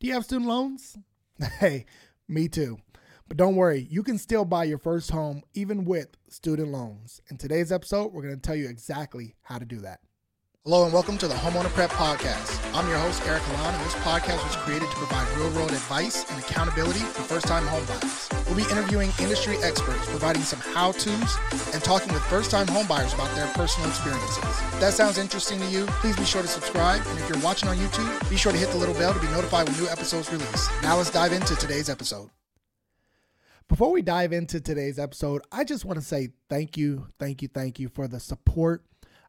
Do you have student loans? Hey, me too. But don't worry, you can still buy your first home even with student loans. In today's episode, we're going to tell you exactly how to do that. Hello and welcome to the Homeowner Prep Podcast. I'm your host, Eric Alon, and this podcast was created to provide real world advice and accountability for first time homebuyers. We'll be interviewing industry experts, providing some how to's, and talking with first time homebuyers about their personal experiences. If that sounds interesting to you, please be sure to subscribe. And if you're watching on YouTube, be sure to hit the little bell to be notified when new episodes release. Now let's dive into today's episode. Before we dive into today's episode, I just want to say thank you, thank you, thank you for the support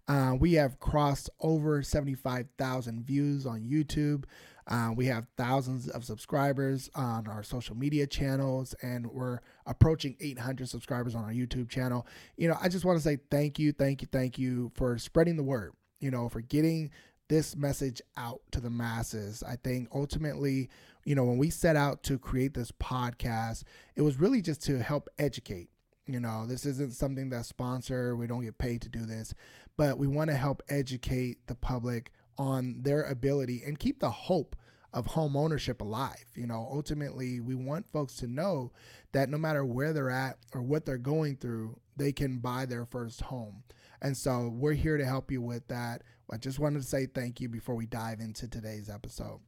uh, we have crossed over 75,000 views on YouTube. Uh, we have thousands of subscribers on our social media channels, and we're approaching 800 subscribers on our YouTube channel. You know, I just want to say thank you, thank you, thank you for spreading the word, you know, for getting this message out to the masses. I think ultimately, you know, when we set out to create this podcast, it was really just to help educate. You know, this isn't something that's sponsored. We don't get paid to do this but we want to help educate the public on their ability and keep the hope of home ownership alive. You know, ultimately, we want folks to know that no matter where they're at or what they're going through, they can buy their first home. And so we're here to help you with that. I just wanted to say thank you before we dive into today's episode.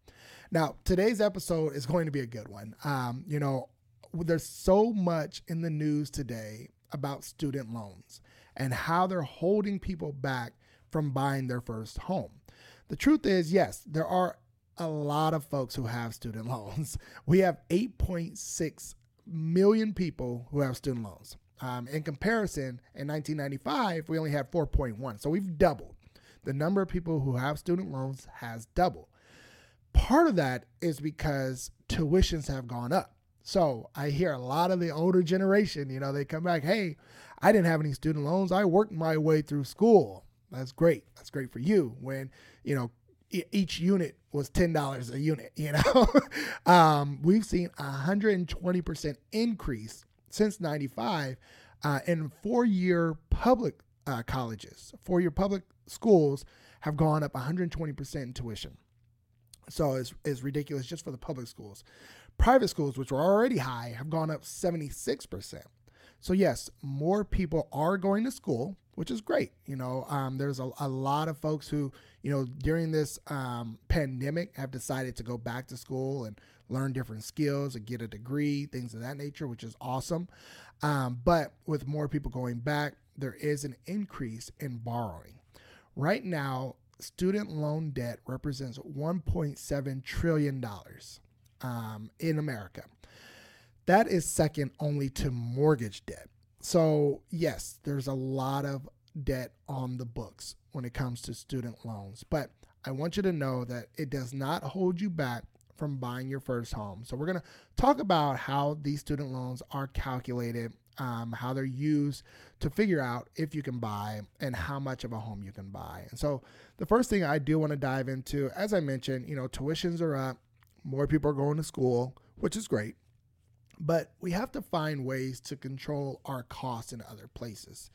Now, today's episode is going to be a good one. Um, you know, there's so much in the news today about student loans and how they're holding people back from buying their first home. The truth is, yes, there are a lot of folks who have student loans. We have 8.6 million people who have student loans. Um, in comparison, in 1995, we only had 4.1. So we've doubled. The number of people who have student loans has doubled. Part of that is because tuitions have gone up. So I hear a lot of the older generation, you know, they come back, hey, I didn't have any student loans. I worked my way through school. That's great. That's great for you. When, you know, each unit was $10 a unit, you know. um, we've seen a 120% increase since 95 uh, in four-year public uh, colleges. Four-year public schools have gone up 120% in tuition. So it's, it's ridiculous just for the public schools. Private schools, which were already high, have gone up 76%. So, yes, more people are going to school, which is great. You know, um, there's a, a, lot of folks who, you know, during this um, pandemic have decided to go back to school and learn different skills and get a degree, things of that nature, which is awesome. Um, but with more people going back, there is an increase in borrowing. Right now, student loan debt represents $1.7 trillion um, in America. That is second only to mortgage debt. So, yes, there's a lot of debt on the books when it comes to student loans, but I want you to know that it does not hold you back from buying your first home. So, we're going to talk about how these student loans are calculated, um, how they're used to figure out if you can buy and how much of a home you can buy. And so, the first thing I do want to dive into, as I mentioned, you know, tuitions are up, more people are going to school, which is great but we have to find ways to control our costs in other places.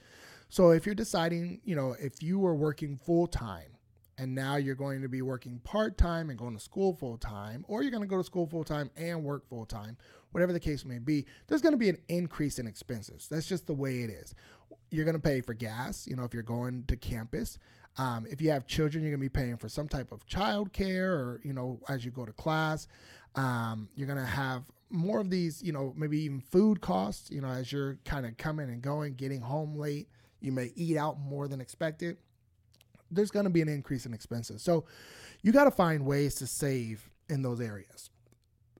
So if you're deciding, you know, if you were working full time and now you're going to be working part time and going to school full time, or you're going to go to school full time and work full time, whatever the case may be, there's going to be an increase in expenses. That's just the way it is. You're going to pay for gas, you know, if you're going to campus. Um, if you have children, you're going to be paying for some type of child care or, you know, as you go to class. Um, you're going to have more of these, you know, maybe even food costs, you know, as you're kind of coming and going, getting home late, you may eat out more than expected. There's going to be an increase in expenses. So you got to find ways to save in those areas,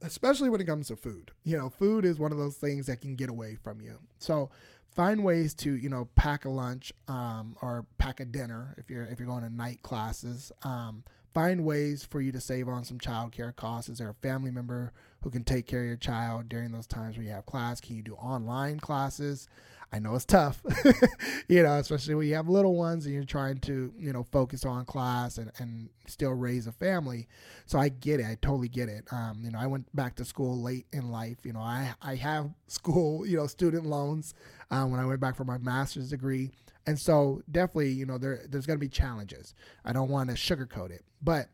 especially when it comes to food. You know, food is one of those things that can get away from you. So find ways to, you know, pack a lunch um, or pack a dinner if you're if you're going to night classes. Um, find ways for you to save on some childcare costs. Is there a family member who can take care of your child during those times when you have class? Can you do online classes? I know it's tough, you know, especially when you have little ones and you're trying to, you know, focus on class and, and still raise a family. So I get it. I totally get it. Um, you know, I went back to school late in life. You know, I, I have school, you know, student loans um, when I went back for my master's degree. And so definitely, you know, there there's going to be challenges. I don't want to sugarcoat it, but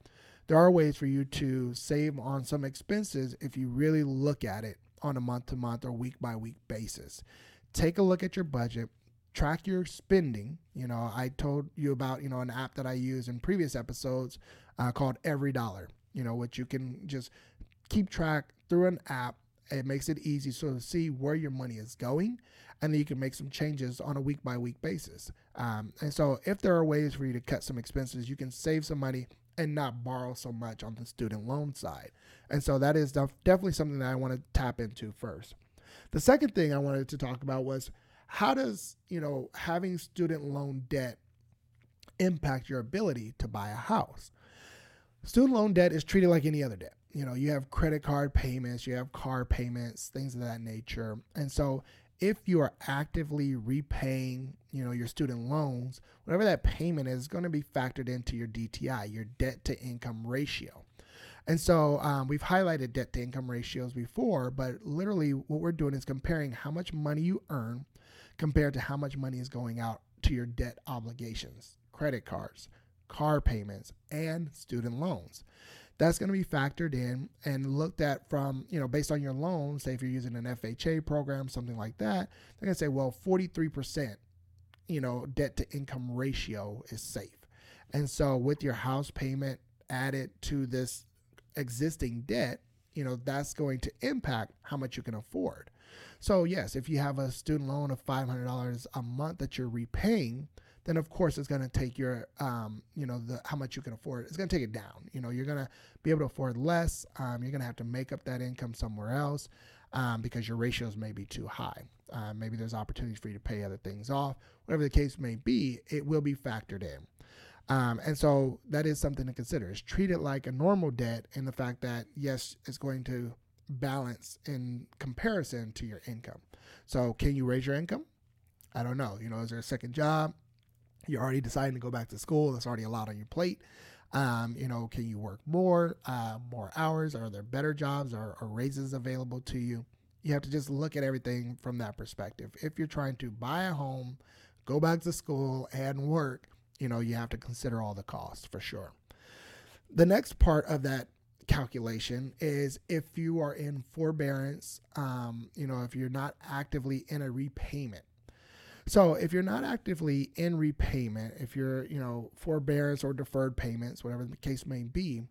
there are ways for you to save on some expenses if you really look at it on a month to month or week by week basis. Take a look at your budget, track your spending. You know, I told you about, you know, an app that I use in previous episodes uh, called Every Dollar, you know, which you can just keep track through an app. It makes it easy so to see where your money is going, and then you can make some changes on a week by week basis. Um, and so, if there are ways for you to cut some expenses, you can save some money and not borrow so much on the student loan side. And so, that is def- definitely something that I want to tap into first. The second thing I wanted to talk about was how does you know having student loan debt impact your ability to buy a house? Student loan debt is treated like any other debt. You know, you have credit card payments, you have car payments, things of that nature. And so if you are actively repaying, you know, your student loans, whatever that payment is, is going to be factored into your DTI, your debt to income ratio. And so um, we've highlighted debt to income ratios before, but literally what we're doing is comparing how much money you earn compared to how much money is going out to your debt obligations, credit cards, car payments, and student loans. That's going to be factored in and looked at from, you know, based on your loan. Say if you're using an FHA program, something like that, they're going to say, well, 43%, you know, debt to income ratio is safe. And so with your house payment added to this existing debt, you know, that's going to impact how much you can afford. So, yes, if you have a student loan of $500 a month that you're repaying, then of course it's going to take your, um, you know, the how much you can afford. It's going to take it down. You know, you're going to be able to afford less. Um, you're going to have to make up that income somewhere else um, because your ratios may be too high. Uh, maybe there's opportunities for you to pay other things off. Whatever the case may be, it will be factored in. Um, and so that is something to consider. It's treated like a normal debt in the fact that, yes, it's going to balance in comparison to your income. So, can you raise your income? I don't know. You know, is there a second job? You're already deciding to go back to school. That's already a lot on your plate. Um, you know, can you work more, uh, more hours? Are there better jobs or, raises available to you? You have to just look at everything from that perspective. If you're trying to buy a home, go back to school, and work, you know, you have to consider all the costs for sure. The next part of that calculation is if you are in forbearance, um, you know, if you're not actively in a repayment. So if you're not actively in repayment, if you're, you know, forbearance or deferred payments, whatever the case may be,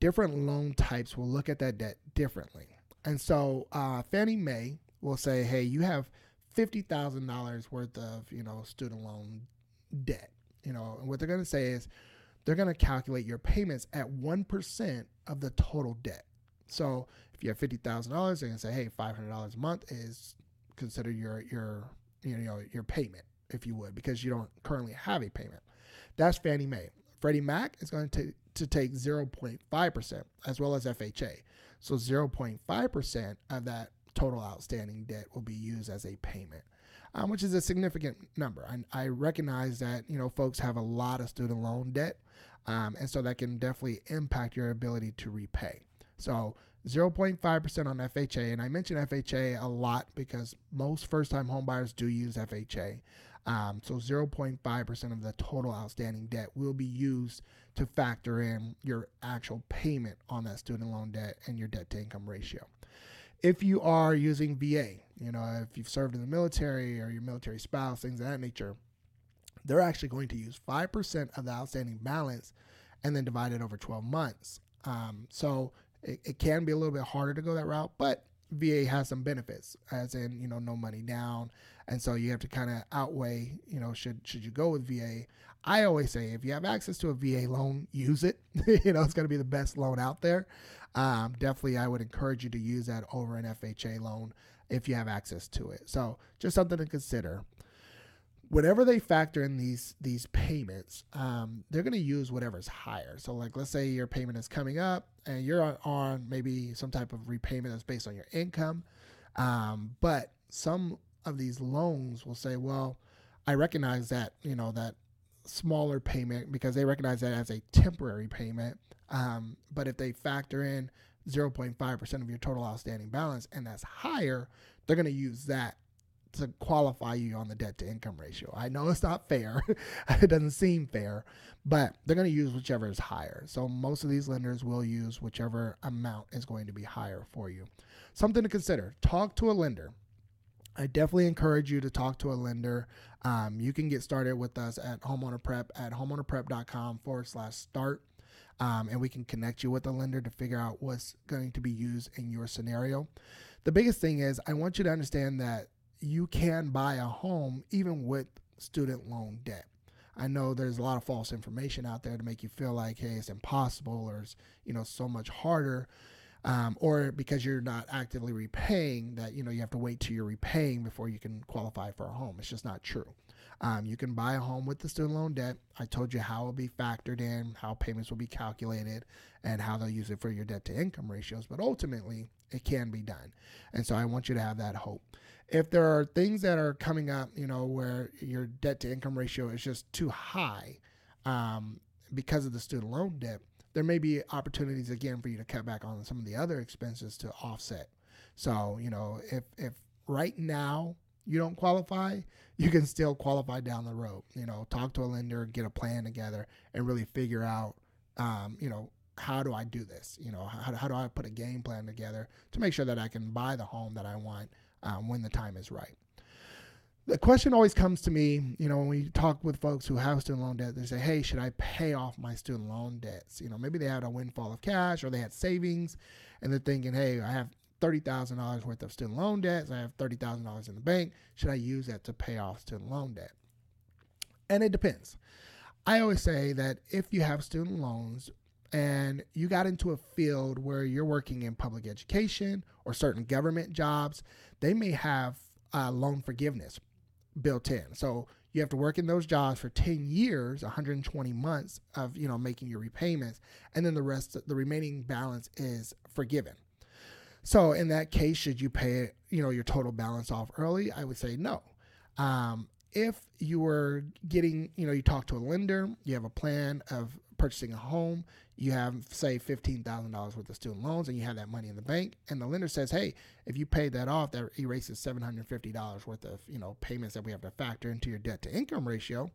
different loan types will look at that debt differently. And so uh, Fannie Mae will say, hey, you have $50,000 worth of, you know, student loan debt. You know, and what they're going to say is they're going to calculate your payments at 1% of the total debt. So if you have $50,000, they're going to say, hey, $500 a month is consider your, your, you know, your payment, if you would, because you don't currently have a payment. That's Fannie Mae. Freddie Mac is going to, to take 0.5% as well as FHA. So 0.5% of that total outstanding debt will be used as a payment um, which is a significant number. I, I, recognize that you know folks have a lot of student loan debt, um, and so that can definitely impact your ability to repay. So 0.5% on FHA, and I mention FHA a lot because most first-time homebuyers do use FHA. Um, so 0.5% of the total outstanding debt will be used to factor in your actual payment on that student loan debt and your debt to income ratio if you are using VA, you know, if you've served in the military or your military spouse, things of that nature, they're actually going to use 5% of the outstanding balance and then divide it over 12 months. Um, so it, it can be a little bit harder to go that route, but VA has some benefits, as in, you know, no money down. And so you have to kind of outweigh, you know, should should you go with VA? I always say if you have access to a VA loan, use it. you know, it's going to be the best loan out there. Um, definitely, I would encourage you to use that over an FHA loan if you have access to it. So, just something to consider. Whenever they factor in these these payments, um, they're going to use whatever's higher. So, like, let's say your payment is coming up, and you're on, on maybe some type of repayment that's based on your income, um, but some of these loans will say, well, I recognize that you know that smaller payment because they recognize that as a temporary payment. Um, but if they factor in 0.5% of your total outstanding balance and that's higher, they're going to use that to qualify you on the debt to income ratio. I know it's not fair. it doesn't seem fair, but they're going to use whichever is higher. So most of these lenders will use whichever amount is going to be higher for you. Something to consider. Talk to a lender. I definitely encourage you to talk to a lender. Um, you can get started with us at homeowner prep at homeownerprep.com forward slash start. Um, and we can connect you with a lender to figure out what's going to be used in your scenario. The biggest thing is, I want you to understand that you can buy a home even with student loan debt. I know there's a lot of false information out there to make you feel like, hey, it's impossible or it's you know so much harder um, or because you're not actively repaying that you know you have to wait till you're repaying before you can qualify for a home. It's just not true. Um, you can buy a home with the student loan debt. I told you how it will be factored in how payments will be calculated and how they'll use it for your debt to income ratios but ultimately it can be done. And so i want you to have that hope if there are things that are coming up you know where your debt to income ratio is just too high um, because of the student loan debt there may be opportunities again for you to cut back on some of the other expenses to offset. So, you know, if if right now you don't qualify, you can still qualify down the road. You know, talk to a lender, get a plan together, and really figure out, um, you know, how do I do this? You know, how, how do I put a game plan together to make sure that I can buy the home that I want um, when the time is right the question always comes to me, you know, when we talk with folks who have student loan debt, they say, hey, should I pay off my student loan debts? You know, maybe they had a windfall of cash or they had savings and they're thinking, hey, I have $30,000 worth of student loan debts. I have $30,000 in the bank. Should I use that to pay off student loan debt? And it depends. I always say that if you have student loans and you got into a field where you're working in public education or certain government jobs, they may have uh, loan forgiveness built in. So you have to work in those jobs for 10 years, 120 months of, you know, making your repayments, and then the rest the remaining balance is forgiven. So in that case, should you pay, you know, your total balance off early? I would say no. Um, if you were getting, you know, you talk to a lender, you have a plan of purchasing a home, you have say fifteen thousand dollars worth of student loans, and you have that money in the bank, and the lender says, "Hey, if you pay that off, that erases seven hundred fifty dollars worth of you know payments that we have to factor into your debt to income ratio."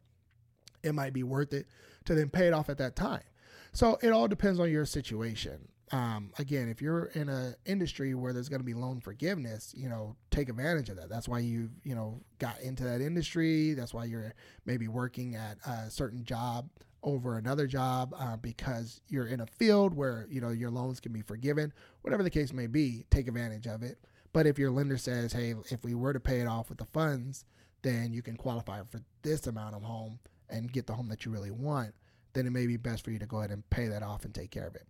It might be worth it to then pay it off at that time. So it all depends on your situation. Um, again, if you're in an industry where there's going to be loan forgiveness, you know, take advantage of that. That's why you you know got into that industry. That's why you're maybe working at a certain job over another job uh, because you're in a field where you know your loans can be forgiven whatever the case may be take advantage of it. But if your lender says hey if we were to pay it off with the funds then you can qualify for this amount of home and get the home that you really want then it may be best for you to go ahead and pay that off and take care of it.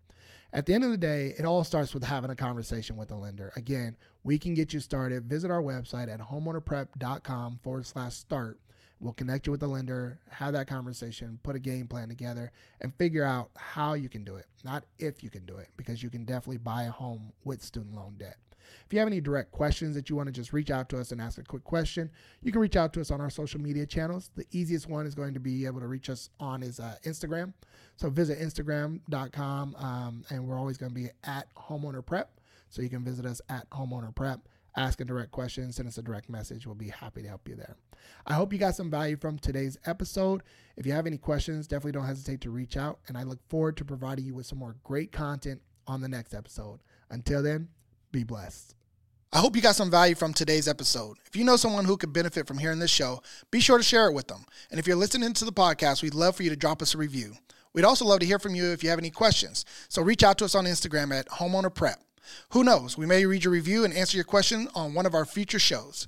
At the end of the day it all starts with having a conversation with the lender. Again we can get you started. Visit our website at homeownerprep.com forward slash start We'll connect you with the lender, have that conversation, put a game plan together, and figure out how you can do it, not if you can do it, because you can definitely buy a home with student loan debt. If you have any direct questions that you want to just reach out to us and ask a quick question, you can reach out to us on our social media channels. The easiest one is going to be able to reach us on is uh, Instagram. So visit Instagram.com, um, and we're always going to be at Homeowner Prep. So you can visit us at Homeowner Prep ask a direct question, send us a direct message. We'll be happy to help you there. I hope you got some value from today's episode. If you have any questions, definitely don't hesitate to reach out. And I look forward to providing you with some more great content on the next episode. Until then, be blessed. I hope you got some value from today's episode. If you know someone who could benefit from hearing this show, be sure to share it with them. And if you're listening to the podcast, we'd love for you to drop us a review. We'd also love to hear from you if you have any questions. So reach out to us on Instagram at homeowner prep. Who knows? We may read your review and answer your question on one of our future shows.